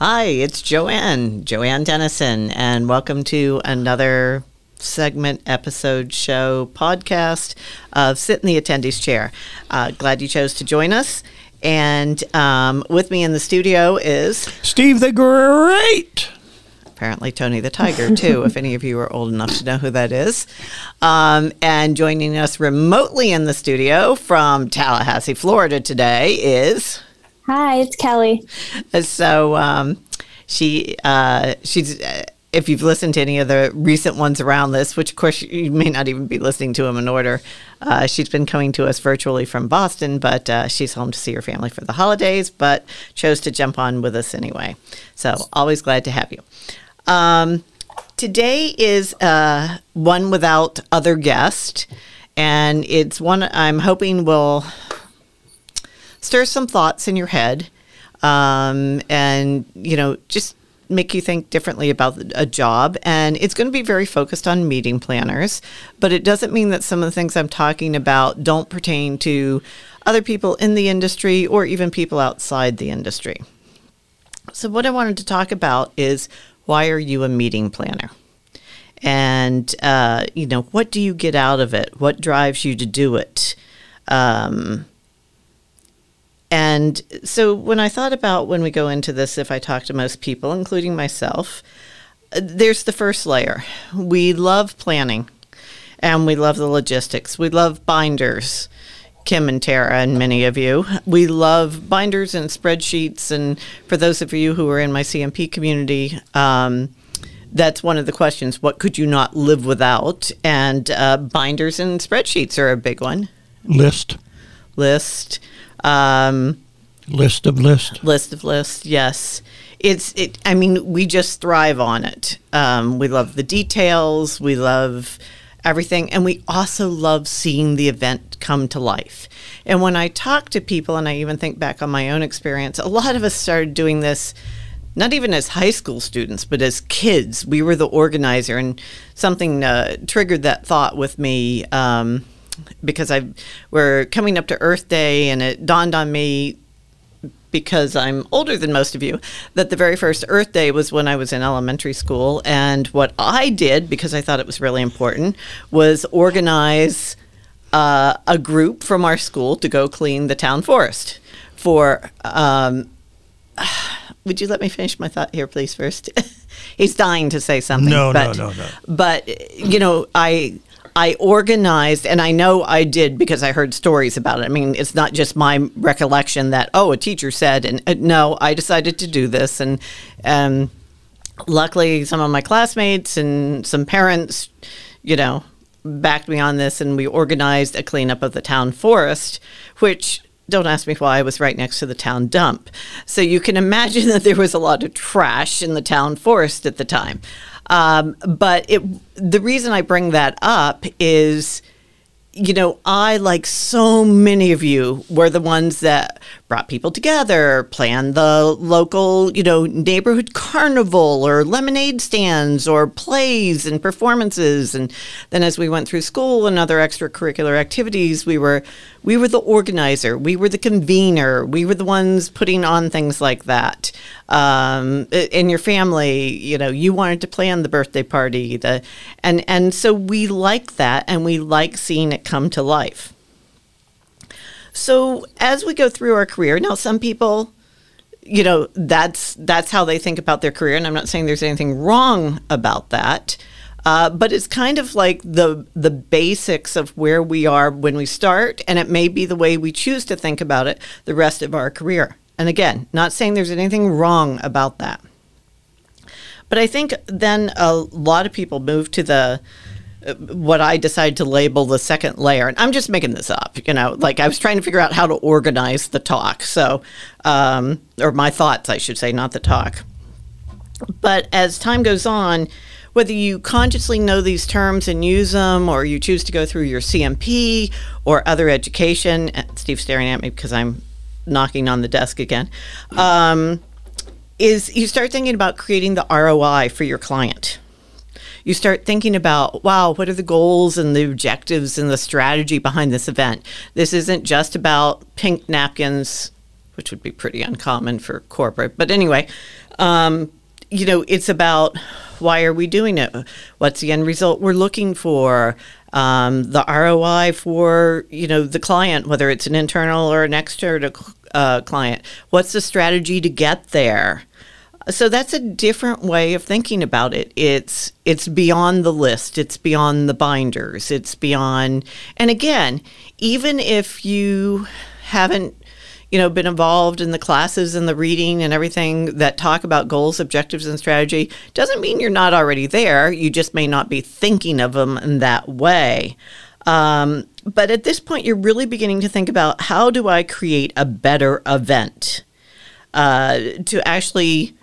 Hi, it's Joanne, Joanne Dennison, and welcome to another segment, episode, show, podcast of Sit in the Attendees Chair. Uh, glad you chose to join us. And um, with me in the studio is Steve the Great. apparently Tony the Tiger, too, if any of you are old enough to know who that is. Um, and joining us remotely in the studio from Tallahassee, Florida today is. Hi, it's Kelly. So um, she uh, she's uh, if you've listened to any of the recent ones around this, which of course you may not even be listening to them in order, uh, she's been coming to us virtually from Boston, but uh, she's home to see her family for the holidays, but chose to jump on with us anyway. So always glad to have you. Um, today is uh, one without other guest, and it's one I'm hoping will stir some thoughts in your head um, and you know just make you think differently about a job. And it's going to be very focused on meeting planners but it doesn't mean that some of the things i'm talking about don't pertain to other people in the industry or even people outside the industry. So what i wanted to talk about is why are you a meeting planner? And uh, you know what do you get out of it? What drives you to do it? Um, and so when I thought about when we go into this, if I talk to most people, including myself, uh, there's the first layer. We love planning and we love the logistics. We love binders. Kim and Tara and many of you. We love binders and spreadsheets. And for those of you who are in my CMP community, um, that's one of the questions. What could you not live without? And uh, binders and spreadsheets are a big one. List. List. Um, List of list. list of lists yes. It's it i mean we just thrive on it. Um, we love the details we love everything and we also love seeing the event come to life. And when i talk to people and i even think back on my own experience a lot of us started doing this not even as high school students, but as kids, we were the organizer, and something uh, triggered that thought with me um, because I we're coming up to Earth Day, and it dawned on me because I'm older than most of you, that the very first Earth Day was when I was in elementary school. And what I did, because I thought it was really important, was organize uh, a group from our school to go clean the town forest for. Um, would you let me finish my thought here, please, first? He's dying to say something. No, no, no, no. But, you know, I. I organized, and I know I did because I heard stories about it. I mean, it's not just my recollection that oh, a teacher said, and uh, no, I decided to do this, and um, luckily, some of my classmates and some parents, you know, backed me on this, and we organized a cleanup of the town forest, which. Don't ask me why I was right next to the town dump. So you can imagine that there was a lot of trash in the town forest at the time. Um, but it, the reason I bring that up is, you know, I, like so many of you, were the ones that brought people together, planned the local, you know, neighborhood carnival or lemonade stands or plays and performances. And then as we went through school and other extracurricular activities, we were we were the organizer, we were the convener, we were the ones putting on things like that. Um, in your family, you know, you wanted to plan the birthday party, the and and so we like that, and we like seeing it come to life. So as we go through our career, now some people, you know, that's that's how they think about their career, and I'm not saying there's anything wrong about that. Uh, but it's kind of like the the basics of where we are when we start, and it may be the way we choose to think about it the rest of our career. And again, not saying there's anything wrong about that. But I think then a lot of people move to the what I decided to label the second layer, and I'm just making this up. You know, like I was trying to figure out how to organize the talk. So, um, or my thoughts, I should say, not the talk. But as time goes on, whether you consciously know these terms and use them, or you choose to go through your CMP or other education, uh, Steve's staring at me because I'm knocking on the desk again, um, is you start thinking about creating the ROI for your client. You start thinking about, wow, what are the goals and the objectives and the strategy behind this event? This isn't just about pink napkins which would be pretty uncommon for corporate. But anyway, um, you know, it's about why are we doing it? What's the end result we're looking for? Um, the ROI for you know the client, whether it's an internal or an external uh, client. What's the strategy to get there? So that's a different way of thinking about it. It's it's beyond the list. It's beyond the binders. It's beyond. And again, even if you haven't you know been involved in the classes and the reading and everything that talk about goals objectives and strategy doesn't mean you're not already there you just may not be thinking of them in that way um, but at this point you're really beginning to think about how do i create a better event uh, to actually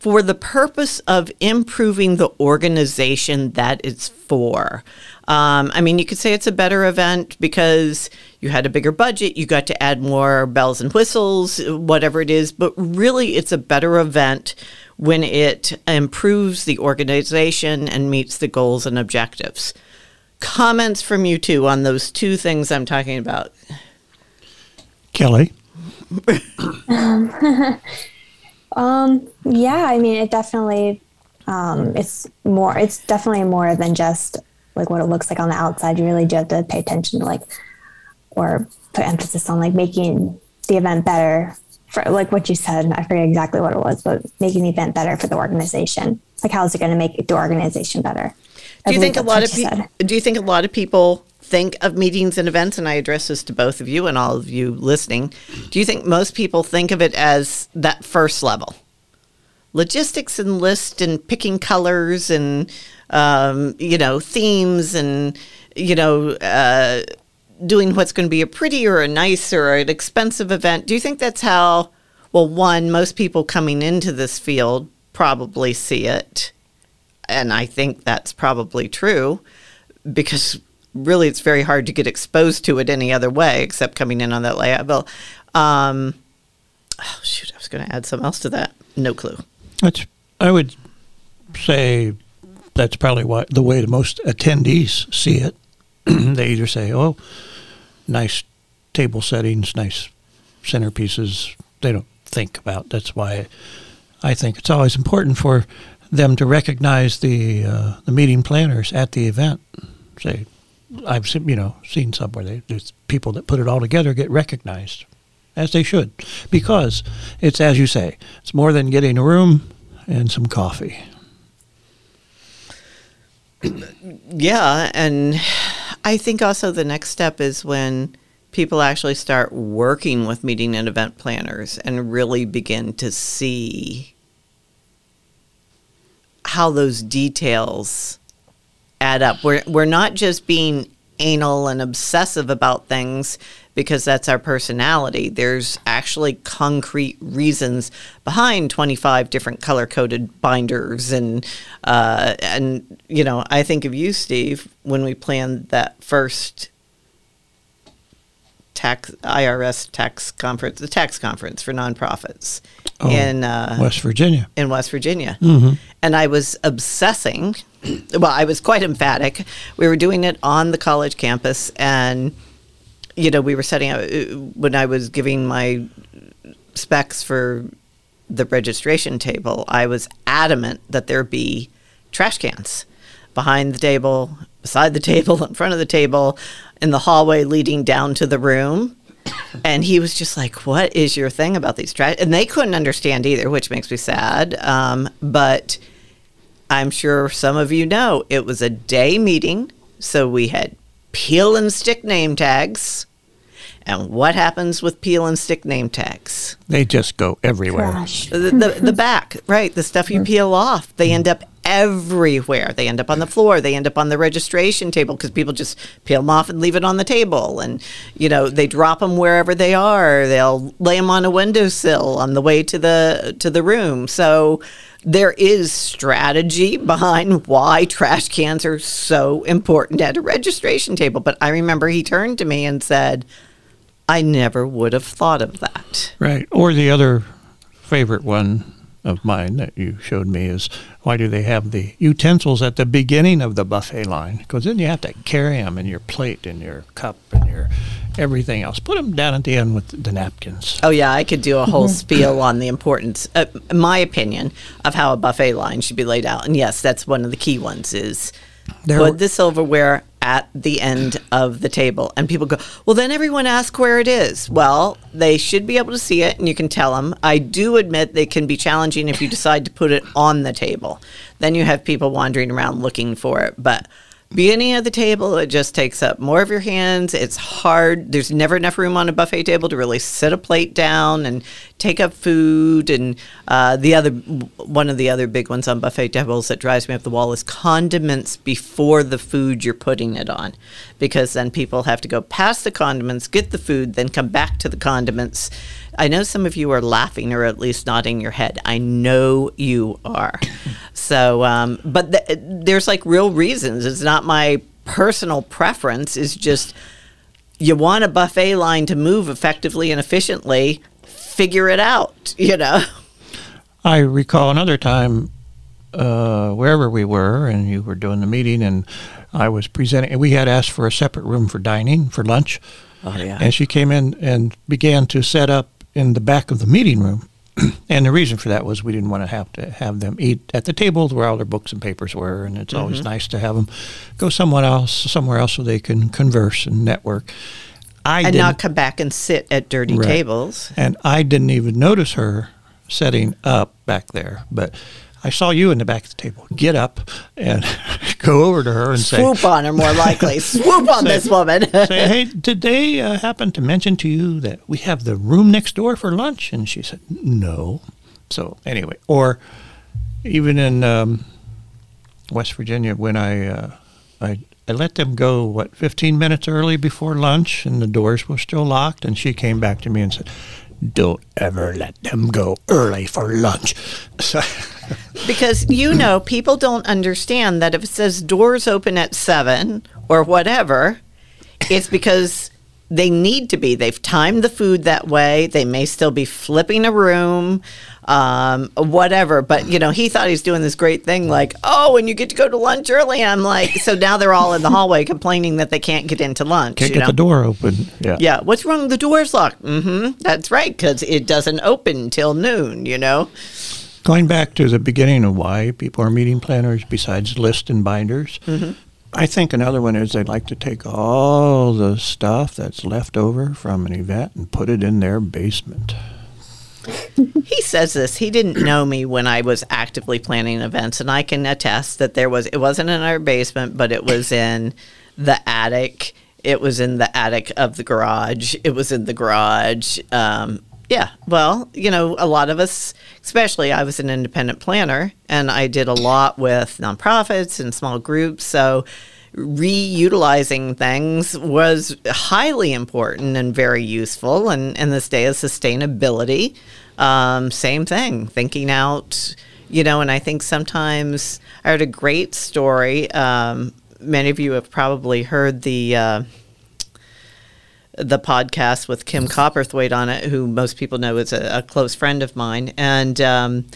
for the purpose of improving the organization that it's for. Um, I mean, you could say it's a better event because you had a bigger budget, you got to add more bells and whistles, whatever it is, but really it's a better event when it improves the organization and meets the goals and objectives. Comments from you two on those two things I'm talking about. Kelly. Um, yeah, I mean, it definitely, um, it's more, it's definitely more than just like what it looks like on the outside. You really do have to pay attention to like, or put emphasis on like making the event better for like what you said. I forget exactly what it was, but making the event better for the organization. Like, how is it going to make the organization better? Do you think a lot of people? Do you think a lot of people think of meetings and events, and I address this to both of you and all of you listening, do you think most people think of it as that first level? Logistics and list and picking colors and, um, you know, themes and, you know, uh, doing what's going to be a pretty or a nice or an expensive event. Do you think that's how, well, one, most people coming into this field probably see it? And I think that's probably true because really it's very hard to get exposed to it any other way except coming in on that layout bill. Um, oh shoot, I was going to add something else to that. No clue. That's I would say that's probably what the way the most attendees see it. they either say, "Oh, nice table settings, nice centerpieces." They don't think about. That's why I think it's always important for them to recognize the uh, the meeting planners at the event. Say, I've seen, you know seen somewhere they, there's people that put it all together get recognized, as they should, because it's as you say, it's more than getting a room and some coffee. Yeah, and I think also the next step is when people actually start working with meeting and event planners and really begin to see how those details add up. We're we're not just being anal and obsessive about things because that's our personality. There's actually concrete reasons behind 25 different color coded binders and uh, and you know I think of you, Steve, when we planned that first tax IRS tax conference, the tax conference for nonprofits Oh, in uh, West Virginia. in West Virginia. Mm-hmm. And I was obsessing. Well, I was quite emphatic. We were doing it on the college campus, and you know, we were setting up when I was giving my specs for the registration table. I was adamant that there be trash cans behind the table, beside the table, in front of the table, in the hallway leading down to the room. And he was just like, "What is your thing about these trash?" And they couldn't understand either, which makes me sad. Um, but I'm sure some of you know it was a day meeting, so we had peel and stick name tags. And what happens with peel and stick name tags? They just go everywhere. The, the, the back, right? The stuff you peel off, they end up everywhere. They end up on the floor. They end up on the registration table because people just peel them off and leave it on the table. And, you know, they drop them wherever they are. They'll lay them on a windowsill on the way to the to the room. So there is strategy behind why trash cans are so important at a registration table. But I remember he turned to me and said, I never would have thought of that. Right. Or the other favorite one of mine that you showed me is why do they have the utensils at the beginning of the buffet line? Because then you have to carry them in your plate and your cup and your everything else. Put them down at the end with the napkins. Oh yeah, I could do a whole spiel on the importance, uh, my opinion, of how a buffet line should be laid out. And yes, that's one of the key ones is There- put the silverware at the end of the table. And people go, well, then everyone asks where it is. Well, they should be able to see it, and you can tell them. I do admit they can be challenging if you decide to put it on the table. Then you have people wandering around looking for it, but. Beginning of the table, it just takes up more of your hands. It's hard. There's never enough room on a buffet table to really sit a plate down and take up food. And uh, the other one of the other big ones on buffet tables that drives me up the wall is condiments before the food you're putting it on, because then people have to go past the condiments, get the food, then come back to the condiments. I know some of you are laughing or at least nodding your head. I know you are. So, um, but th- there's like real reasons. It's not my personal preference. It's just you want a buffet line to move effectively and efficiently. Figure it out. You know. I recall another time, uh, wherever we were, and you were doing the meeting, and I was presenting. And we had asked for a separate room for dining for lunch, Oh yeah. and she came in and began to set up in the back of the meeting room. and the reason for that was we didn't want to have to have them eat at the tables where all their books and papers were, and it's always mm-hmm. nice to have them go somewhere else, somewhere else, so they can converse and network. I and not come back and sit at dirty Right. tables. and I didn't even notice her setting up back there. But I saw you in the back of the table. Get up and go over to her and say, Swoop on her more likely. Swoop on this woman. say, hey, did they uh, happen to mention to you that we have the room next door for lunch? And she said, no. So anyway, or even in um, West Virginia, when I, uh, I I let them go what 15 minutes early before lunch, and the doors were still locked, and she came back to me and said. Don't ever let them go early for lunch. Because you know, people don't understand that if it says doors open at seven or whatever, it's because they need to be. They've timed the food that way. They may still be flipping a room, um, whatever. But you know, he thought he's doing this great thing, like, oh, and you get to go to lunch early. I'm like, so now they're all in the hallway complaining that they can't get into lunch. can't you get know? the door open. Yeah. Yeah, what's wrong? The door's locked. Mm-hmm. That's right, because it doesn't open till noon. You know. Going back to the beginning of why people are meeting planners besides list and binders, I think another one is they'd like to take all the stuff that's left over from an event and put it in their basement. He says this. He didn't know me when I was actively planning events, and I can attest that there was. It wasn't in our basement, but it was in the attic. It was in the attic of the garage. It was in the garage. Um, yeah. Well, you know, a lot of us, especially I was an independent planner, and I did a lot with nonprofits and small groups. So reutilizing things was highly important and very useful. And in this day of sustainability, um, same thing, thinking out, you know, and I think sometimes I heard a great story. Um, many of you have probably heard the. Uh, the podcast with Kim Copperthwaite on it, who most people know is a, a close friend of mine, and um,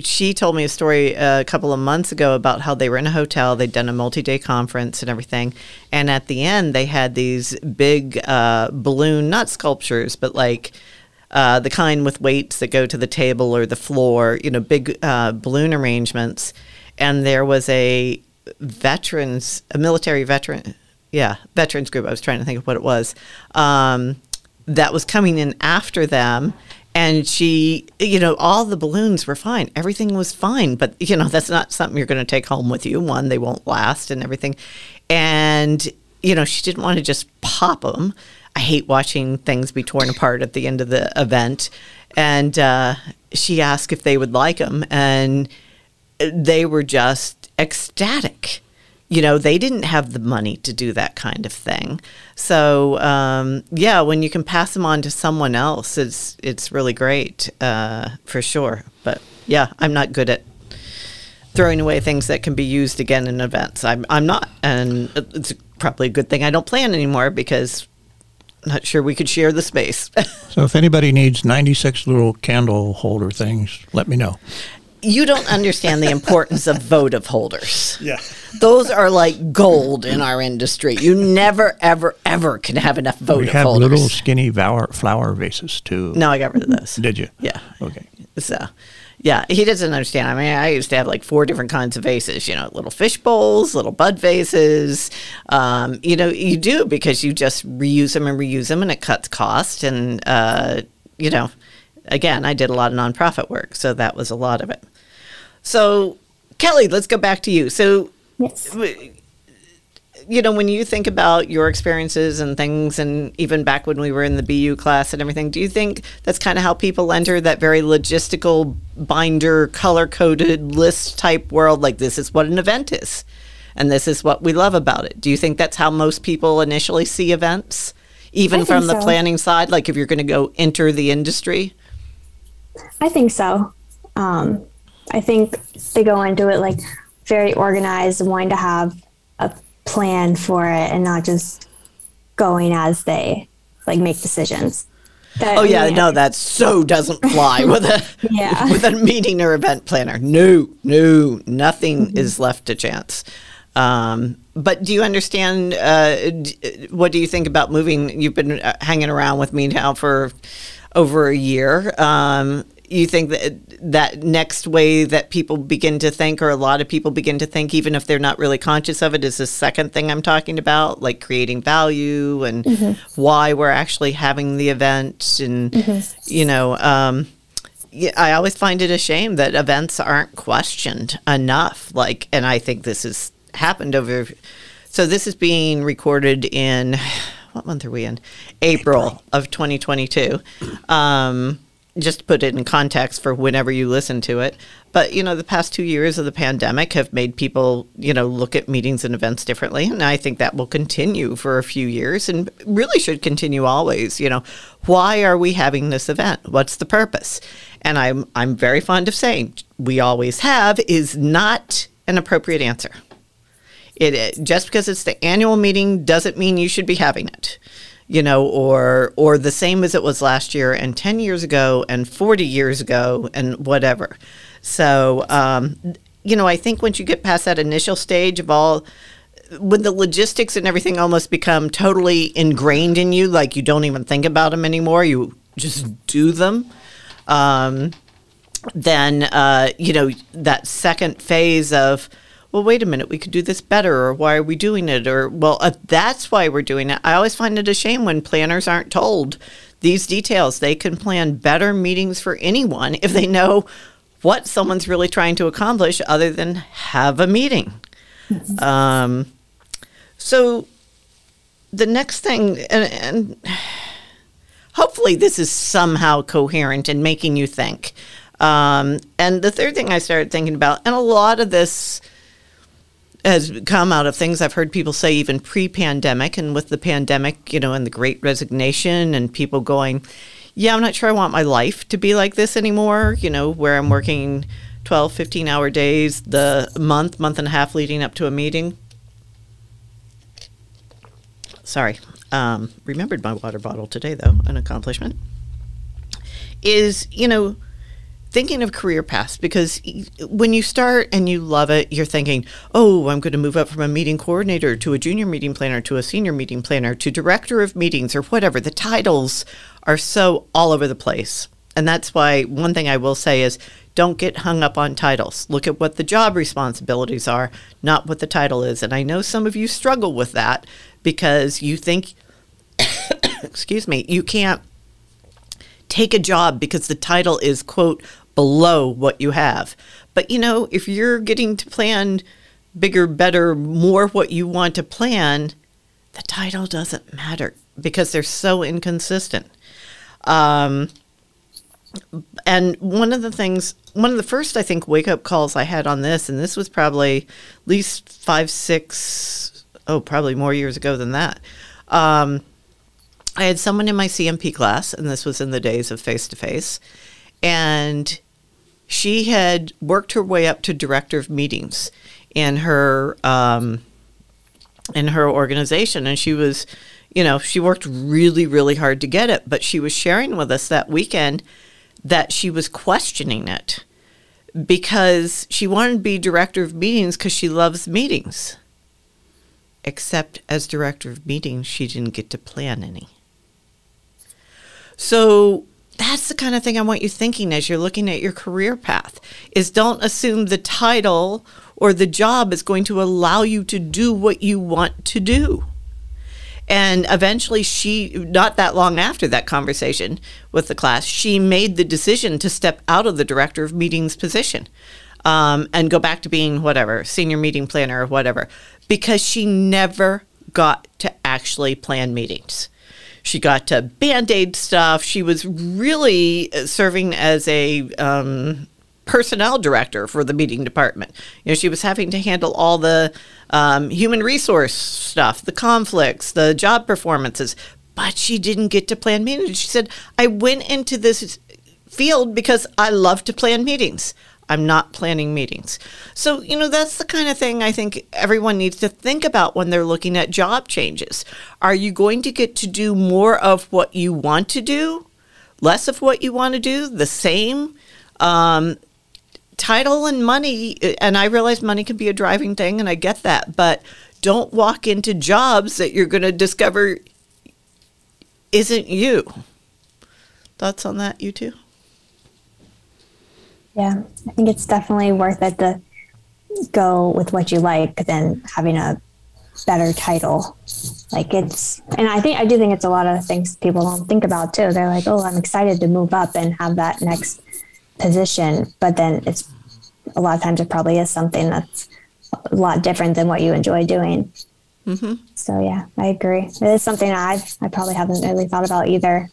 she told me a story a couple of months ago about how they were in a hotel. They'd done a multi-day conference and everything, and at the end they had these big uh, balloon, not sculptures, but like uh, the kind with weights that go to the table or the floor. You know, big uh, balloon arrangements, and there was a veterans, a military veteran, yeah, veterans group. I was trying to think of what it was. Um, that was coming in after them. And she you know all the balloons were fine. Everything was fine. But you know that's not something you're going to take home with you. One they won't last and everything. And you know she didn't want to just pop them i hate watching things be torn apart at the end of the event. And uh, she asked if they would like them and they were just ecstatic you know they didn't have the money to do that kind of thing so um, yeah when you can pass them on to someone else it's it's really great uh, for sure but yeah i'm not good at throwing away things that can be used again in events i'm, I'm not and it's probably a good thing i don't plan anymore because I'm not sure we could share the space. So if anybody needs 96 little candle holder things, let me know. You don't understand the importance of votive holders. Yeah. Those are like gold in our industry. You never, ever, ever can have enough votive holders. We have holders. little skinny flower, flower vases too. no, I got rid of those. Did you? Yeah. Okay. So, yeah, he doesn't understand. I mean, I used to have like four different kinds of vases, you know, little fish bowls, little bud vases. Um, you know, you do because you just reuse them and reuse them and it cuts cost. And, uh, you know, again, I did a lot of nonprofit work. So that was a lot of it. So, Kelly, let's go back to you. So, Yes. you know, when you think about your experiences and things, and even back when we were in the BU class and everything, do you think that's kind of how people enter that very logistical, binder, color coded list type world? Like, this is what an event is, and this is what we love about it. Do you think that's how most people initially see events, even from the so. planning side? Like, if you're going to go enter the industry? I think so. Um, I think they go into it like very organized, wanting to have a plan for it and not just going as they like make decisions. That- Oh yeah, I mean, no, that so doesn't fly with a Yeah. with a meeting or event planner. No, no, nothing is left to chance. Um, but do you understand? Uh, d- what do you think about moving? You've been uh, hanging around with me now for over a year. Um, you think that that next way that people begin to think, or a lot of people begin to think, even if they're not really conscious of it, is the second thing I'm talking about, like creating value and why we're actually having the event, and you know. Um, I always find it a shame that events aren't questioned enough. Like, and I think this has happened over. So this is being recorded in what month are we in? April, of 2022. Um, just put it in context for whenever you listen to it. But you know, the past two years of the pandemic have made people, you know, look at meetings and events differently, and I think that will continue for a few years, and really should continue always. You know, why are we having this event? What's the purpose? And I'm I'm very fond of saying we always have is not an appropriate answer. It just because it's the annual meeting doesn't mean you should be having it you know or or the same as it was last year and 10 years ago and 40 years ago and whatever. So um, you know i think once you get past that initial stage of all when the logistics and everything almost become totally ingrained in you like you don't even think about them anymore you just do them um, then uh, you know that second phase of well wait a minute we could do this better or why are we doing it or well uh, that's why we're doing it. I always find it a shame when planners aren't told these details. They can plan better meetings for anyone if they know what someone's really trying to accomplish other than have a meeting. Um, so the next thing and, and hopefully this is somehow coherent and making you think. Um, and the third thing I started thinking about, and a lot of this has come out of things I've heard people say even pre-pandemic, and with the pandemic, you know, and the Great Resignation, and people going, "Yeah, I'm not sure I want my life to be like this anymore." You know, where I'm working 12, 15 hour days the month, month and a half leading up to a meeting. Sorry, um, remembered my water bottle today, though, an accomplishment. Is, you know, thinking of career paths because when you start and you love it, you're thinking, oh, I'm going to move up from a meeting coordinator to a junior meeting planner to a senior meeting planner to director of meetings or whatever. The titles are so all over the place. And that's why one thing I will say is don't get hung up on titles. Look at what the job responsibilities are, not what the title is. And I know some of you struggle with that because you think, excuse me, you can't take a job because the title is quote below what you have. But you know, if you're getting to plan bigger, better, more what you want to plan, the title doesn't matter because they're so inconsistent. Um, and one of the things, one of the first, I think, wake up calls I had on this, and this was probably at least five, six, oh, probably more years ago than that. Um, I had someone in my CMP class, and this was in the days of face to face, and she had worked her way up to director of meetings in her um, in her organization, and she was, you know, she worked really, really hard to get it, but she was sharing with us that weekend that she was questioning it because she wanted to be director of meetings because she loves meetings. Except as director of meetings, she didn't get to plan any. So that's the kind of thing I want you thinking as you're looking at your career path is don't assume the title or the job is going to allow you to do what you want to do. And eventually, she, not that long after that conversation with the class, she made the decision to step out of the director of meetings position um, and go back to being whatever, senior meeting planner or whatever, because she never got to actually plan meetings. She got to band aid stuff. She was really serving as a um, personnel director for the meeting department. You know, she was having to handle all the um, human resource stuff, the conflicts, the job performances, but she didn't get to plan meetings. She said, I went into this field because I love to plan meetings. I'm not planning meetings. So, you know, that's the kind of thing I think everyone needs to think about when they're looking at job changes. Are you going to get to do more of what you want to do, less of what you want to do, the same? Um, title and money, and I realize money can be a driving thing, and I get that, but don't walk into jobs that you're going to discover isn't you. Thoughts on that, you two? Yeah, I think it's definitely worth it to go with what you like than having a better title. Like it's, and I think I do think it's a lot of things people don't think about too. They're like, oh, I'm excited to move up and have that next position, but then it's a lot of times it probably is something that's a lot different than what you enjoy doing. Mm-hmm. So yeah, I agree. It is something I I probably haven't really thought about either.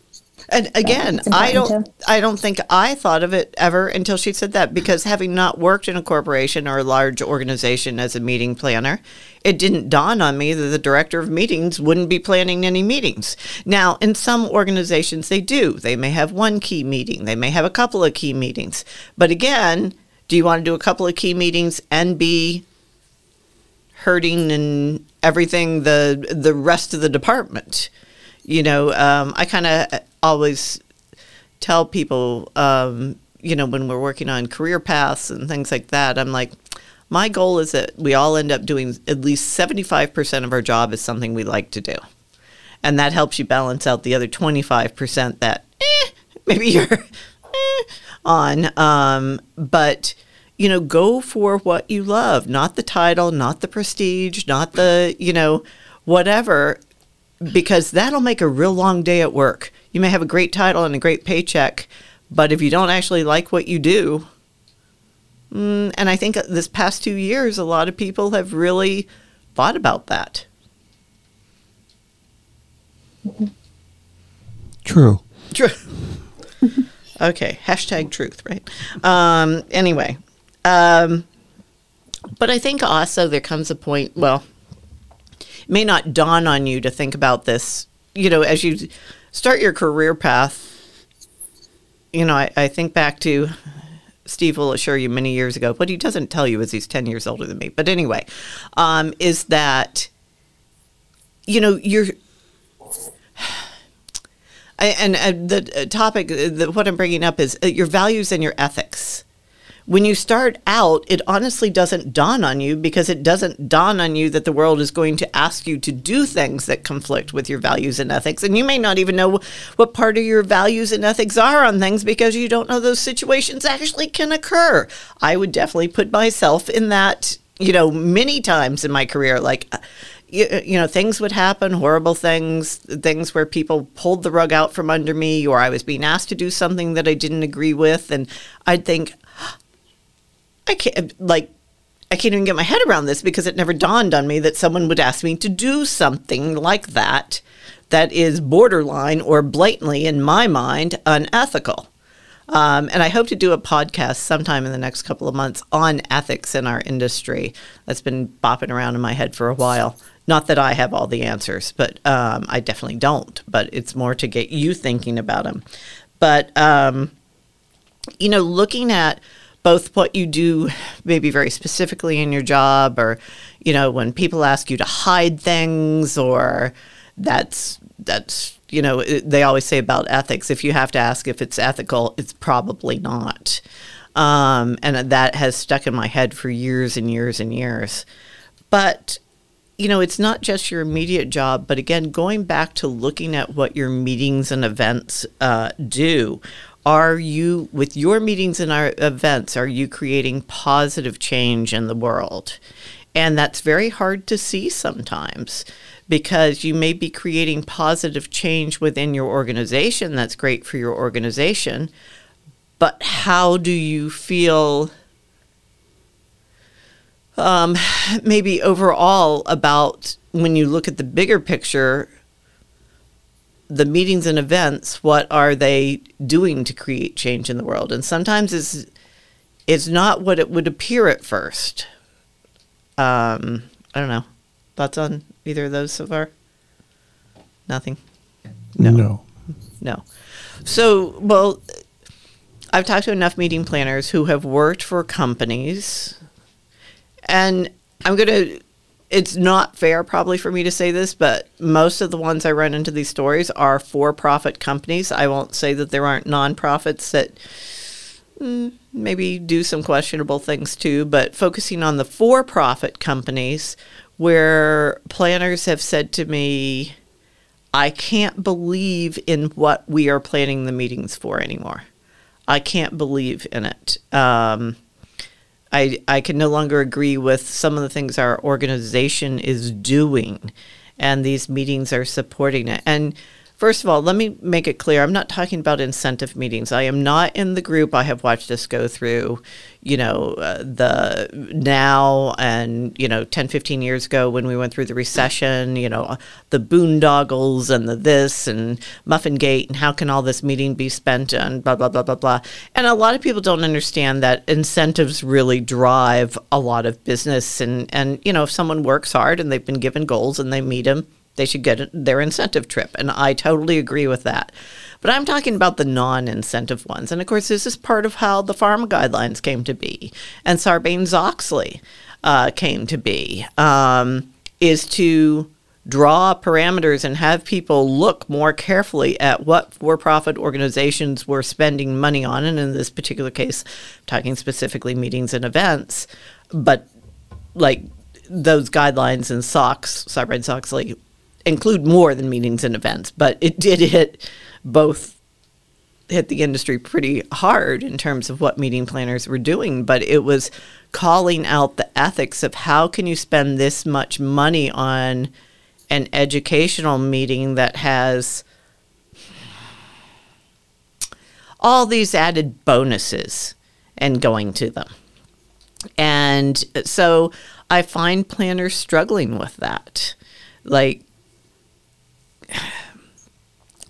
And again, I don't too. I don't think I thought of it ever until she said that because having not worked in a corporation or a large organization as a meeting planner, it didn't dawn on me that the director of meetings wouldn't be planning any meetings. Now, in some organizations they do. They may have one key meeting, they may have a couple of key meetings. But again, do you want to do a couple of key meetings and be hurting and everything the the rest of the department? You know, um, I kind of always tell people, um, you know, when we're working on career paths and things like that, I'm like, my goal is that we all end up doing at least 75% of our job is something we like to do. And that helps you balance out the other 25% that eh, maybe you're eh, on. Um, but, you know, go for what you love, not the title, not the prestige, not the, you know, whatever, because that'll make a real long day at work you may have a great title and a great paycheck, but if you don't actually like what you do, mm, and I think this past two years, a lot of people have really thought about that. True. True. okay. Hashtag truth, right? Um, anyway, um, but I think also there comes a point, well, may not dawn on you to think about this, you know, as you start your career path, you know, I, I think back to Steve will assure you many years ago, what he doesn't tell you is he's 10 years older than me. But anyway, um, is that, you know, you're. I, and uh, the topic, uh, the, what I'm bringing up is uh, your values and your ethics when you start out, it honestly doesn't dawn on you because it doesn't dawn on you that the world is going to ask you to do things that conflict with your values and ethics. And you may not even know what part of your values and ethics are on things because you don't know those situations actually can occur. I would definitely put myself in that, you know, many times in my career. Like, uh, you, uh, you, know, things would happen, horrible things, things where people pulled the rug out from under me, or I was being asked to do something that I didn't agree with. And I'd think, I can't like I can't even get my head around this because it never dawned on me that someone would ask me to do something like that that is borderline or blatantly, in my mind, unethical. Um, and I hope to do a podcast sometime in the next couple of months on ethics in our industry. That's been bopping around in my head for a while. Not that I have all the answers, but um, I definitely don't. But it's more to get you thinking about them. But, um, you know, looking at both what you do maybe very specifically in your job or you know when people ask you to hide things or that's that's you know they always say about ethics if you have to ask if it's ethical it's probably not. Um, and that has stuck in my head for years and years and years. But you know it's not just your immediate job but again going back to looking at what your meetings and events uh, do are you with your meetings and our events are you creating positive change in the world and that's very hard to see sometimes because you may be creating positive change within your organization. That's great for your organization. But how do you feel um, maybe overall about when you look at the bigger picture? The meetings and events, what are they doing to create change in the world? And sometimes it's, it's not what it would appear at first. Um, I don't know. Thoughts on either of those so far? Nothing. No. no. No. So, well, I've talked to enough meeting planners who have worked for companies, and I'm going to. It's not fair, probably, for me to say this, but most of the ones I run into these stories are for profit companies. I won't say that there aren't nonprofits that mm, maybe do some questionable things too, but focusing on the for profit companies where planners have said to me, I can't believe in what we are planning the meetings for anymore. I can't believe in it. Um, I, I can no longer agree with some of the things our organization is doing, and these meetings are supporting it. And First of all, let me make it clear I'm not talking about incentive meetings. I am not in the group. I have watched us go through, you know, uh, the now and, you know, 10, 15 years ago when we went through the recession, you know, the boondoggles and the this and Muffin Gate and how can all this meeting be spent and blah, blah, blah, blah, blah. And a lot of people don't understand that incentives really drive a lot of business. And, and you know, if someone works hard and they've been given goals and they meet them, they should get their incentive trip. And I totally agree with that. But I'm talking about the non incentive ones. And of course, this is part of how the pharma guidelines came to be and Sarbanes Oxley uh, came to be, um, is to draw parameters and have people look more carefully at what for profit organizations were spending money on. And in this particular case, talking specifically meetings and events, but like those guidelines and SOX, Sarbanes Oxley, include more than meetings and events, but it did hit both hit the industry pretty hard in terms of what meeting planners were doing, but it was calling out the ethics of how can you spend this much money on an educational meeting that has all these added bonuses and going to them. And so I find planners struggling with that. Like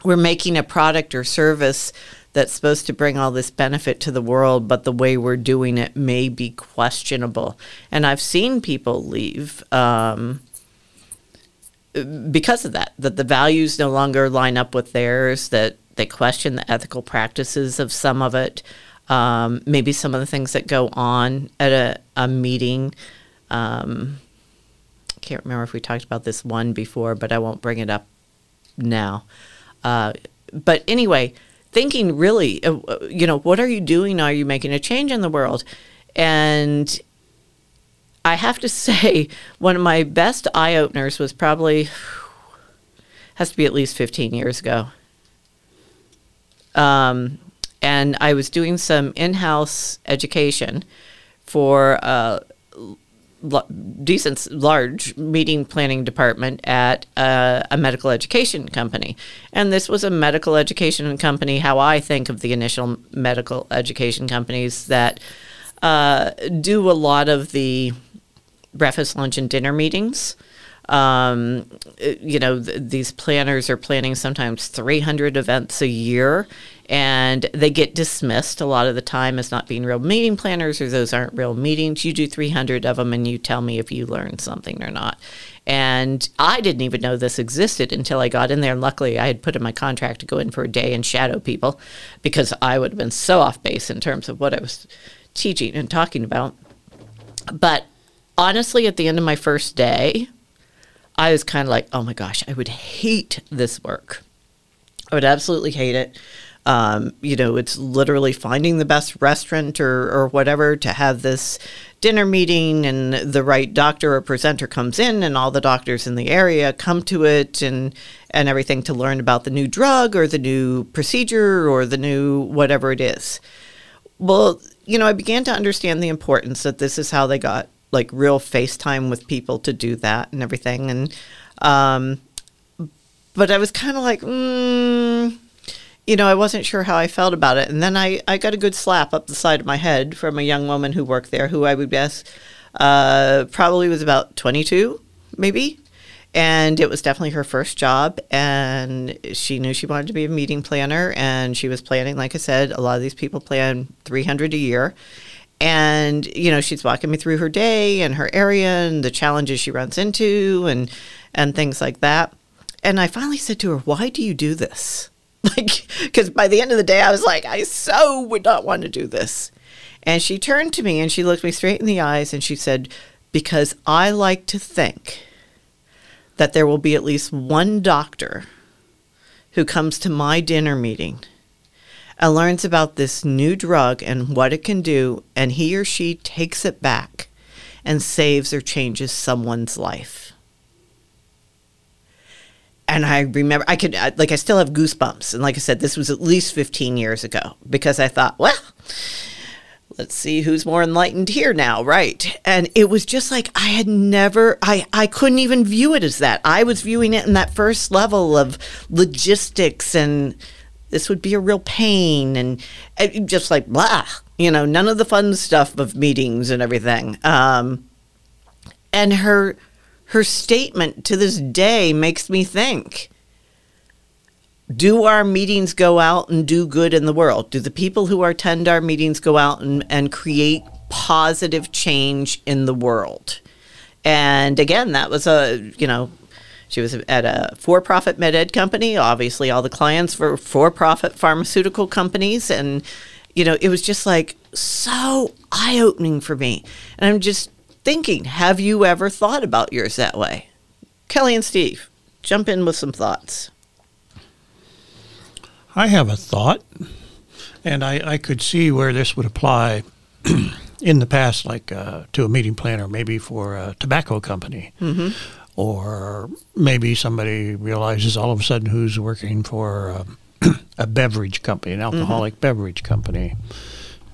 we're making a product or service that's supposed to bring all this benefit to the world, but the way we're doing it may be questionable. And I've seen people leave um, because of that, that the values no longer line up with theirs, that they question the ethical practices of some of it, um, maybe some of the things that go on at a, a meeting. Um, I can't remember if we talked about this one before, but I won't bring it up now. Uh, but anyway, thinking really, uh, you know, what are you doing? Are you making a change in the world? And I have to say, one of my best eye openers was probably has to be at least 15 years ago. Um, and I was doing some in-house education for uh, decent large meeting planning department at a, a, medical education company. And this was a medical education company how i think of the initial medical education companies that uh, do a lot of the breakfast lunch and dinner meetings. Um, you know, th- these planners are planning sometimes 300 events a year, and they get dismissed a lot of the time as not being real meeting planners or those aren't real meetings. You do 300 of them, and you tell me if you learned something or not. And I didn't even know this existed until I got in there. And luckily, I had put in my contract to go in for a day and shadow people because I would have been so off base in terms of what I was teaching and talking about. But honestly, at the end of my first day, I was kind of like, oh my gosh, I would hate this work. I would absolutely hate it. Um, you know, it's literally finding the best restaurant or, or whatever to have this dinner meeting, and the right doctor or presenter comes in, and all the doctors in the area come to it, and and everything to learn about the new drug or the new procedure or the new whatever it is. Well, you know, I began to understand the importance that this is how they got like real FaceTime with people to do that and everything, and um, but I was kind of like, mm, you know, I wasn't sure how I felt about it. And then I, I got a good slap up the side of my head from a young woman who worked there, who I would guess uh, probably was about 22, maybe. And it was definitely her first job. And she knew she wanted to be a meeting planner. And she was planning, like I said, a lot of these people plan 300 a year. And, you know, she's walking me through her day and her area and the challenges she runs into and, and things like that. And I finally said to her, Why do you do this? Like, because by the end of the day, I was like, I so would not want to do this. And she turned to me and she looked me straight in the eyes and she said, Because I like to think that there will be at least one doctor who comes to my dinner meeting and learns about this new drug and what it can do, and he or she takes it back and saves or changes someone's life and I remember I could like I still have goosebumps. And like I said, this was at least 15 years ago because I thought, well, let's see who's more enlightened here now, right? And it was just like I had never I I couldn't even view it as that. I was viewing it in that first level of logistics and this would be a real pain and, and just like blah, you know, none of the fun stuff of meetings and everything. Um and her her statement to this day makes me think do our meetings go out and do good in the world? Do the people who attend our meetings go out and, and create positive change in the world? And again, that was a, you know, she was at a for profit med ed company. Obviously, all the clients were for profit pharmaceutical companies. And, you know, it was just like so eye opening for me. And I'm just thinking, have you ever thought about yours that way? Kelly and Steve, jump in with some thoughts. I have a thought, and I, I could see where this would apply in the past, like uh, to a meeting planner, maybe for a tobacco company. Mm-hmm. Or maybe somebody realizes all of a sudden who's working for a, a beverage company, an alcoholic mm-hmm. beverage company.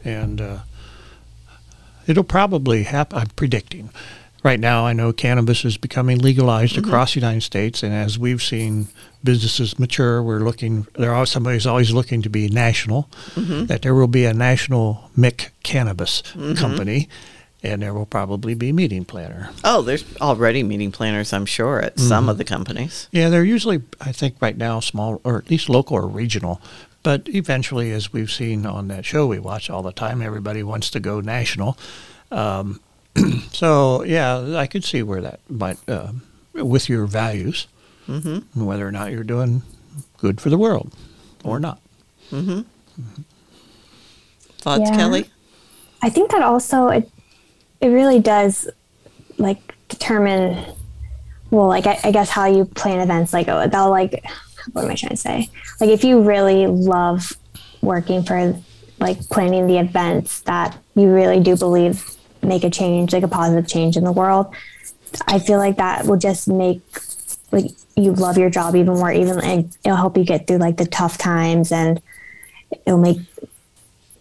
And uh, It'll probably happen. I'm predicting. Right now, I know cannabis is becoming legalized mm-hmm. across the United States, and as we've seen businesses mature, we're looking. There are somebody's always looking to be national. Mm-hmm. That there will be a national MIC cannabis mm-hmm. company, and there will probably be meeting planner. Oh, there's already meeting planners, I'm sure, at mm-hmm. some of the companies. Yeah, they're usually, I think, right now small or at least local or regional. But eventually, as we've seen on that show we watch all the time, everybody wants to go national. Um, so yeah, I could see where that might, uh, with your values, mm-hmm. whether or not you're doing good for the world or not. Mm-hmm. Mm-hmm. Thoughts, yeah. Kelly? I think that also it it really does like determine well like I, I guess how you plan events like oh, they'll like what am I trying to say? Like if you really love working for like planning the events that you really do believe make a change, like a positive change in the world, I feel like that will just make like you love your job even more, even and it'll help you get through like the tough times and it'll make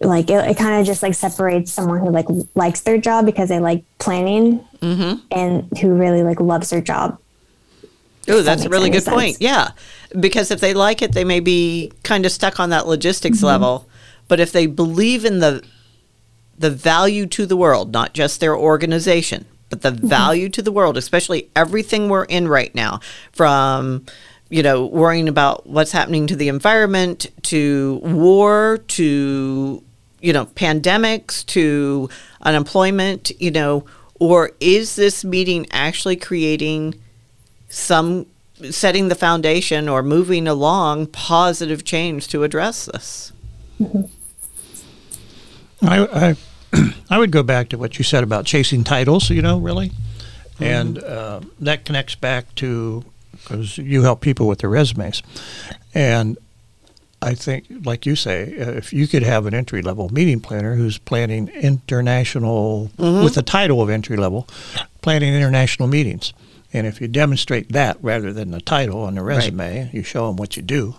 like it, it kind of just like separates someone who like likes their job because they like planning mm-hmm. and who really like loves their job Oh, that's that a really good sense. point. Yeah. Because if they like it, they may be kind of stuck on that logistics mm-hmm. level. But if they believe in the the value to the world, not just their organization, but the mm-hmm. value to the world, especially everything we're in right now, from you know, worrying about what's happening to the environment, to war, to you know, pandemics, to unemployment, you know, or is this meeting actually creating some setting the foundation or moving along positive change to address this. Mm-hmm. I, I, I would go back to what you said about chasing titles. You know, really, and uh, that connects back to because you help people with their resumes, and I think, like you say, uh, if you could have an entry level meeting planner who's planning international, with the title of entry level, planning international meetings. And if you demonstrate that rather than the title on the resume, you show them what you do.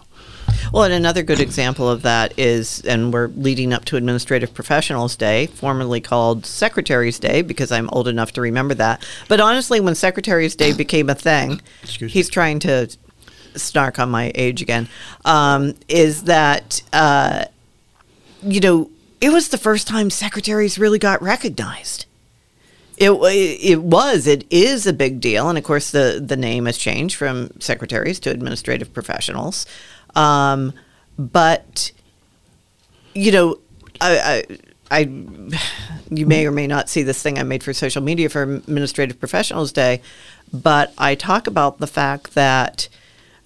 Well, and another good example of that is, and we're leading up to Administrative Professionals Day, formerly called Secretary's Day, because I'm old enough to remember that. But honestly, when Secretary's Day became a thing, Excuse he's trying to snark on my age again, um, is that, uh, you know, it was the first time secretaries really got recognized. It, it was it is a big deal, and of course the the name has changed from secretaries to administrative professionals. Um, but you know, I, I, I, you may or may not see this thing I made for social media for Administrative Professionals Day, but I talk about the fact that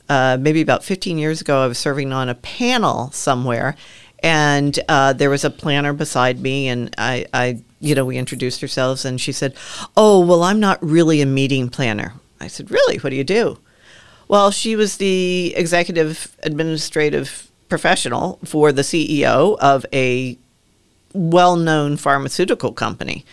uh, maybe about 15 years ago, I was serving on a panel somewhere, and uh, there was a planner beside me, and I, I, you know, we introduced ourselves, and she said, "Oh, well, I'm not really a meeting planner." I said, "Really? What do you do?" Well, she was the executive administrative professional for the CEO of a well known pharmaceutical company.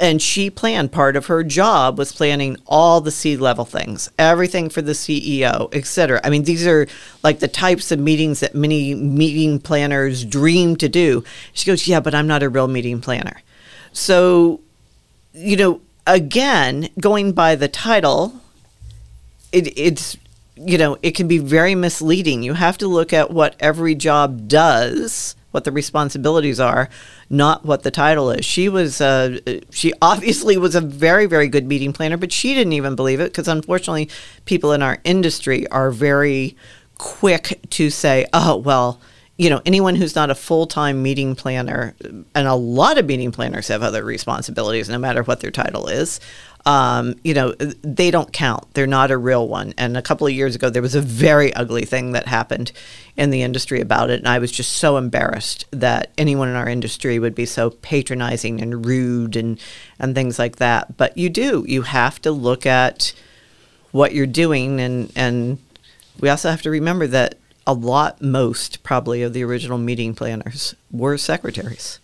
And she planned part of her job was planning all the C level things, everything for the CEO, et cetera. I mean, these are like the types of meetings that many meeting planners dream to do. She goes, Yeah, but I'm not a real meeting planner. So, you know, again, going by the title, it, it's you know it can be very misleading. You have to look at what every job does what the responsibilities are not what the title is. She was uh, she obviously was a very very good meeting planner but she didn't even believe it because unfortunately people in our industry are very quick to say oh well you know anyone who's not a full-time meeting planner and a lot of meeting planners have other responsibilities no matter what their title is um, you know, they don't count. They're not a real one. And a couple of years ago, there was a very ugly thing that happened in the industry about it. And I was just so embarrassed that anyone in our industry would be so patronizing and rude and, and things like that. But you do. You have to look at what you're doing. And, and we also have to remember that a lot, most probably, of the original meeting planners were secretaries.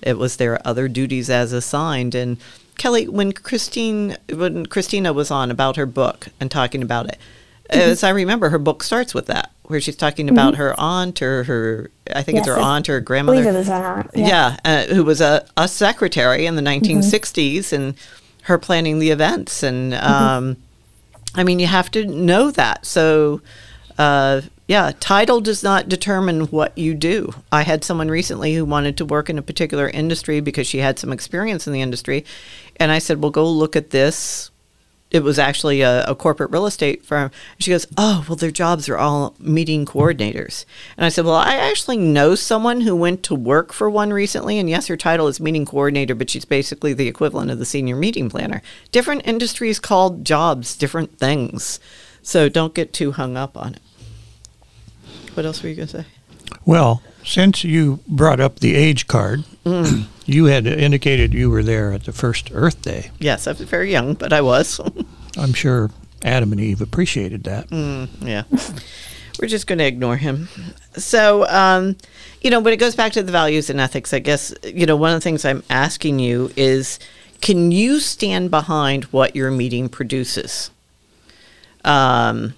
It was their other duties as assigned. And Kelly, when Christine, when Christina was on about her book and talking about it, as I remember, her book starts with that, where she's talking about her aunt or her, I think it's her aunt or I believe grandmother. it was on. yeah, uh, who was a, a secretary in the 1960s and her planning the events. And um, I mean, you have to know that. So, uh, yeah, title does not determine what you do. I had someone recently who wanted to work in a particular industry because she had some experience in the industry. And I said, well, go look at this. It was actually a, a corporate real estate firm. She goes, oh, well, their jobs are all meeting coordinators. And I said, well, I actually know someone who went to work for one recently. And yes, her title is meeting coordinator, but she's basically the equivalent of the senior meeting planner. Different industries called jobs different things. So don't get too hung up on it. What else were you going to say? Well, since you brought up the age card, you had indicated you were there at the first Earth Day. Yes, I was very young, but I was. I'm sure Adam and Eve appreciated that. yeah. We're just going to ignore him. So, um, you know, when it goes back to the values and ethics, I guess, you know, one of the things I'm asking you is can you stand behind what your meeting produces? Um,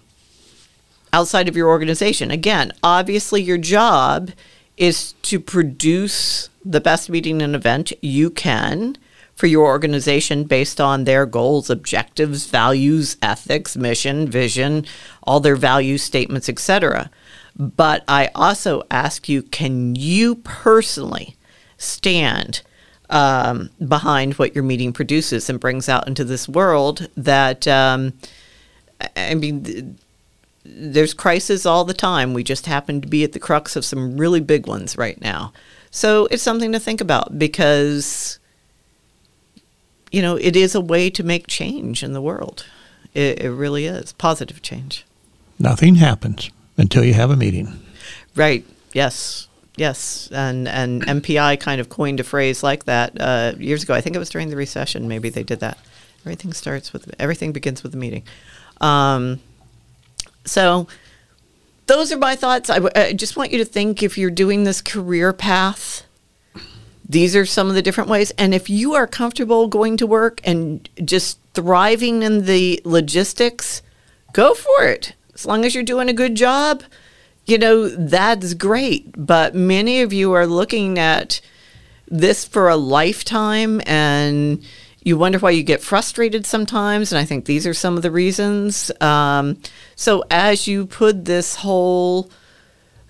outside of your organization. Again, obviously, your job is to produce the best meeting and event you can for your organization based on their goals, objectives, values, ethics, mission, vision, all their value statements, etc. But I also ask you, can you personally stand um, behind what your meeting produces and brings out into this world that, um, I- mean, there's crises all the time. We just happen to be at the crux of some really big ones right now. So it's something to think about because, you know, it is a way to make change in the world. It, it really is positive change. Nothing happens until you have a meeting. Right. Yes. Yes. And and MPI kind of coined a phrase like that uh, years ago. I think it was during the recession. Maybe they did that. Everything starts with everything begins with a meeting. Um, so those are my thoughts. I, w- I just want you to think if you're doing this career path, these are some of the different ways. And if you are comfortable going to work and just thriving in the logistics, go for it. As long as you're doing a good job, you know, that's great. But many of you are looking at this for a lifetime and you wonder why you get frustrated sometimes. And I think these are some of the reasons. Um, so as you put this whole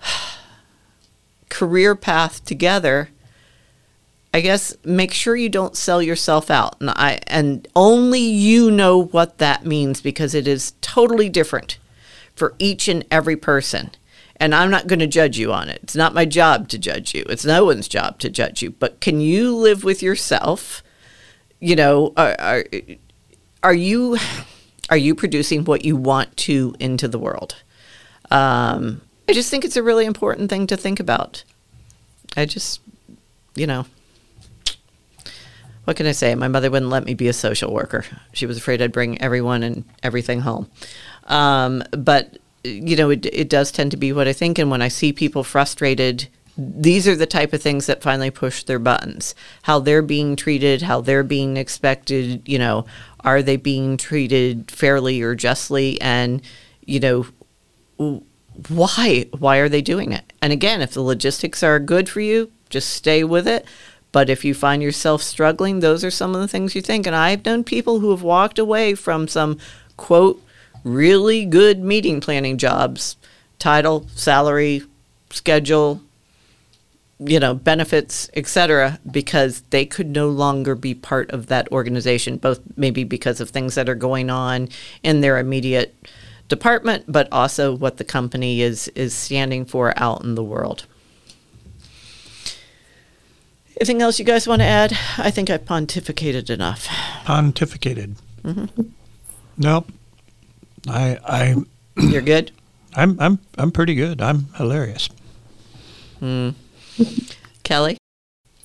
career path together, I guess make sure you don't sell yourself out. And I and only you know what that means because it is totally different for each and every person. And I'm not going to judge you on it. It's not my job to judge you. It's no one's job to judge you. But can you live with yourself? You know, are, are, are you are you producing what you want to into the world? Um, I just think it's a really important thing to think about. I just, you know, what can I say? My mother wouldn't let me be a social worker. She was afraid I'd bring everyone and everything home. Um, but you know, it, it does tend to be what I think. And when I see people frustrated, these are the type of things that finally push their buttons. How they're being treated, how they're being expected. You know, are they being treated fairly or justly? And you know, why? Why are they doing it? And again, if the logistics are good for you, just stay with it. But if you find yourself struggling, those are some of the things you think. And I've known people who have walked away from some quote really good meeting planning jobs, title, salary, schedule, you know, benefits, etc., because they could no longer be part of that organization, both maybe because of things that are going on in their immediate department, but also what the company is is standing for out in the world. Anything else you guys want to add? I think I pontificated enough. Pontificated. Mm-hmm. Nope. I I You're good. I'm I'm I'm pretty good. I'm hilarious. Mm. Kelly.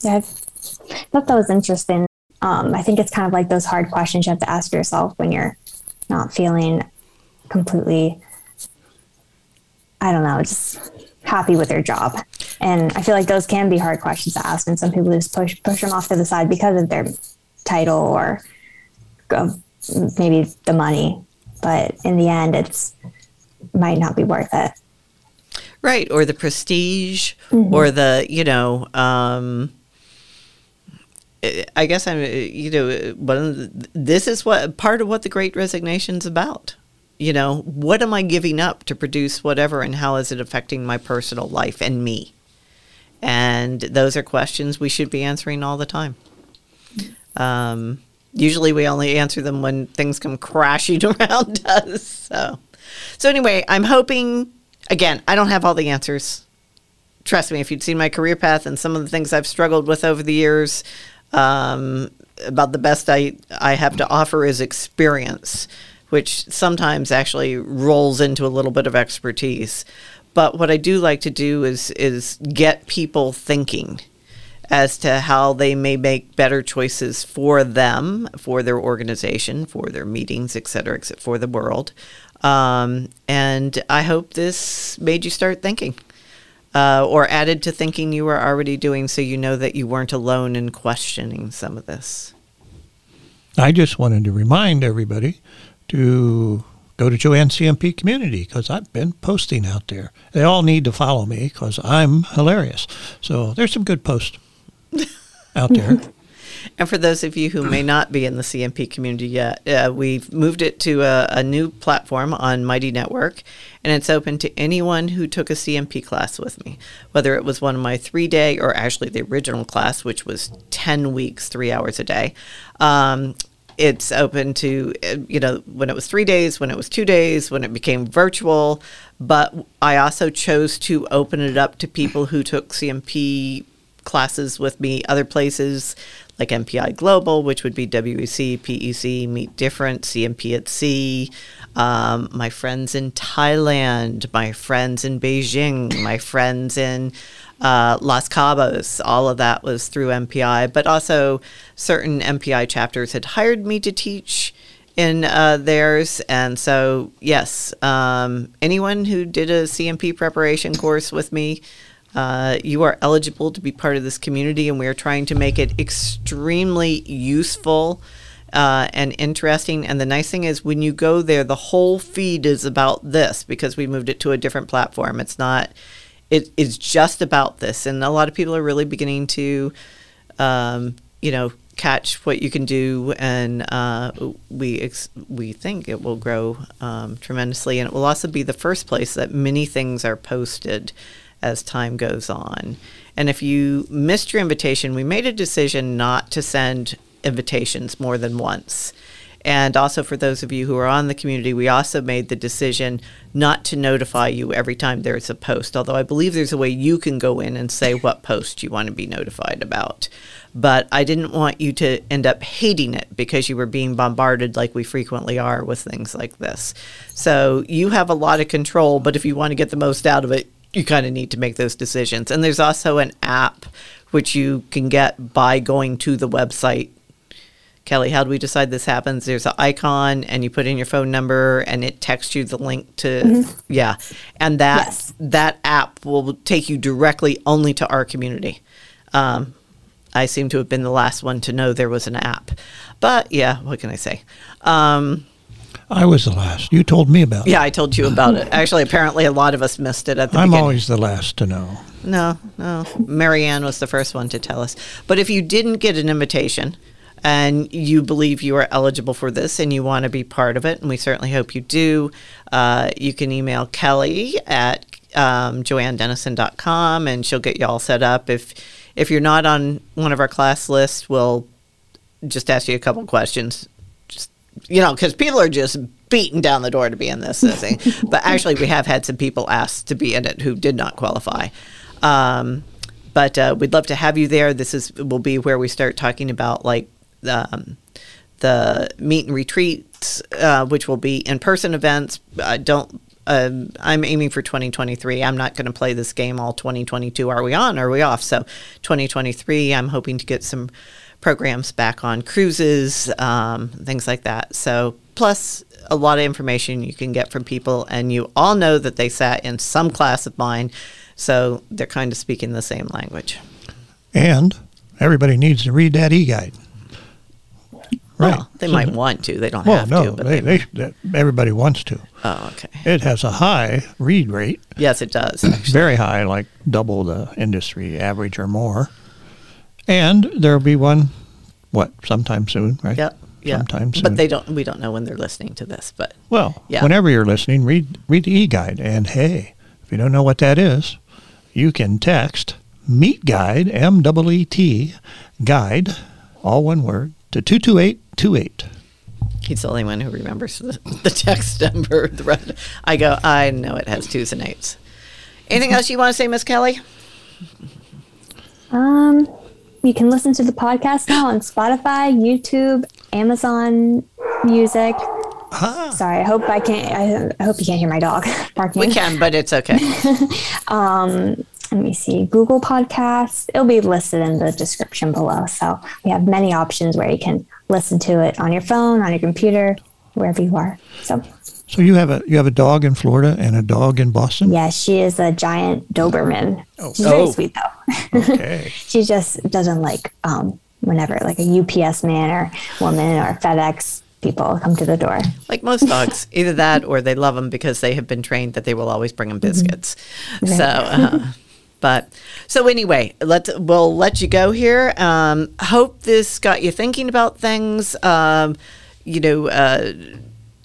Yeah, I thought that was interesting. Um, I think it's kind of like those hard questions you have to ask yourself when you're not feeling completely, I don't know, just happy with your job. And I feel like those can be hard questions to ask, and some people just push push them off to the side because of their title or uh, maybe the money. But in the end, it's might not be worth it. Right, or the prestige, mm-hmm. or the you know. Um, I guess I'm, you know, one this is what part of what the Great Resignation's about. You know, what am I giving up to produce whatever, and how is it affecting my personal life and me? And those are questions we should be answering all the time. Um, usually, we only answer them when things come crashing around us. So, so anyway, I'm hoping again, I don't have all the answers. Trust me, if you'd seen my career path and some of the things I've struggled with over the years, um, about the best I, I have to offer is experience, which sometimes actually rolls into a little bit of expertise. But what I do like to do is is get people thinking as to how they may make better choices for them, for their organization, for their meetings, et cetera, et cetera for the world. Um, and I hope this made you start thinking. Uh, or added to thinking you were already doing so you know that you weren't alone in questioning some of this. I just wanted to remind everybody to go to Joanne CMP Community because I've been posting out there. They all need to follow me because I'm hilarious. So there's some good posts out there. And for those of you who may not be in the CMP community yet, uh, we've moved it to a, a, new platform on Mighty Network, and it's open to anyone who took a CMP class with me, whether it was one of my three day or actually the original class, which was 10 weeks, three hours a day. Um, it's open to, uh, you know, when it was three days, when it was two days, when it became virtual. But I also chose to open it up to people who took CMP classes with me other places like MPI Global, which would be WEC, PEC, Meet Different, CMP at Sea, um, my friends in Thailand, my friends in Beijing, my friends in uh, Los Cabos. All of that was through MPI, but also certain MPI chapters had hired me to teach in uh, theirs. And so, yes, um, anyone who did a CMP preparation course with me, uh, you are eligible to be part of this community, and we are trying to make it extremely useful. Uh, and interesting. And the nice thing is, when you go there, the whole feed is about this because we moved it to a different platform. It's not, it, it's just about this. And a lot of people are really beginning to, um, you know, catch what you can do, and uh, we ex- we think it will grow um, tremendously, and it will also be the first place that many things are posted as time goes on. And if you missed your invitation, we made a decision not to send invitations more than once. And also, for those of you who are on the community, we also made the decision not to notify you every time there's a post, although I believe there's a way you can go in and say what post you want to be notified about. But I didn't want you to end up hating it because you were being bombarded, like we frequently are with things like this. So you have a lot of control, but if you want to get the most out of it, you kind of need to make those decisions. And there's also an app which you can get by going to the website Kelly, how do we decide this happens? There's an icon, and you put in your phone number, and it texts you the link to mm-hmm. yeah, and that yes. that app will take you directly only to our community. Um, I seem to have been the last one to know there was an app, but yeah, what can I say? Um, I was the last. You told me about it. Yeah, I told you about it. Actually, apparently, a lot of us missed it at the I'm beginning. always the last to know. No, no. Marianne was the first one to tell us. But if you didn't get an invitation, and you believe you are eligible for this and you want to be part of it, and we certainly hope you do, uh, you can email Kelly at um, joannedennison.com and she'll get you all set up. If if you're not on one of our class lists, we'll just ask you a couple questions. You know, because people are just beating down the door to be in this thing. but actually, we have had some people asked to be in it who did not qualify. Um, but uh, we'd love to have you there. This is will be where we start talking about like um, the meet and retreats, uh, which will be in person events. I don't. Um, I'm aiming for 2023. I'm not going to play this game all 2022. Are we on? Are we off? So 2023, I'm hoping to get some programs back on cruises, um, things like that. So plus a lot of information you can get from people, and you all know that they sat in some class of mine, so they're kind of speaking the same language. And everybody needs to read that e-guide. Right. Well, they so might want to. They don't well, have no, to. But they, they, they, everybody wants to. Oh, okay. It has a high read rate. Yes, it does. Actually. Very high, like double the industry average or more. And there'll be one, what, sometime soon, right? Yep. Yeah. Sometime soon. But they don't. We don't know when they're listening to this. But well, yeah. whenever you're listening, read read the e-guide. And hey, if you don't know what that is, you can text Meet Guide M W E T Guide, all one word, to two two eight 28. He's the only one who remembers the, the text number. The rest, I go, I know it has twos and eights. Anything else you want to say, Miss Kelly? Um, you can listen to the podcast now on Spotify, YouTube, Amazon Music. Ah. Sorry, I hope I can't. I, hope you can't hear my dog barking. We can, but it's okay. um, let me see, Google Podcasts. It'll be listed in the description below. So we have many options where you can listen to it on your phone, on your computer, wherever you are. So so you have a you have a dog in Florida and a dog in Boston? Yes, she is a giant Doberman. Oh. She's very oh. sweet though. Okay. she just doesn't like um, whenever like a UPS man or woman or FedEx people come to the door. Like most dogs, either that or they love them because they have been trained that they will always bring them mm-hmm. biscuits. Mm-hmm. Right. So. Uh, but so anyway, let's we'll let you go here. Um, hope this got you thinking about things. Um, you know, uh,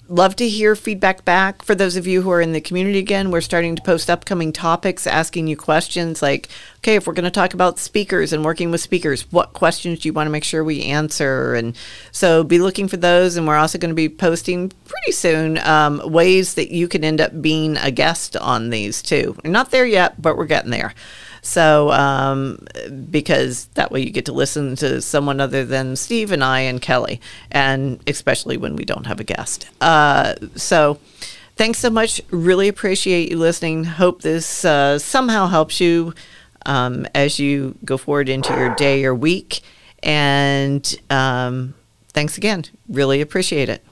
love to hear feedback back. For those of you who are in the community again, we're starting to post upcoming topics, asking you questions like, okay, if we're going to talk about speakers and working with speakers, what questions do you want to make sure we answer? And so be looking for those. And we're also going to be posting pretty soon um, ways that you can end up being a guest on these too. We're not there yet, but we're getting there. So, um, because that way you get to listen to someone other than Steve and I and Kelly, and especially when we don't have a guest. Uh, so, thanks so much. Really appreciate you listening. Hope this uh, somehow helps you um, as you go forward into your day or week. And um, thanks again. Really appreciate it.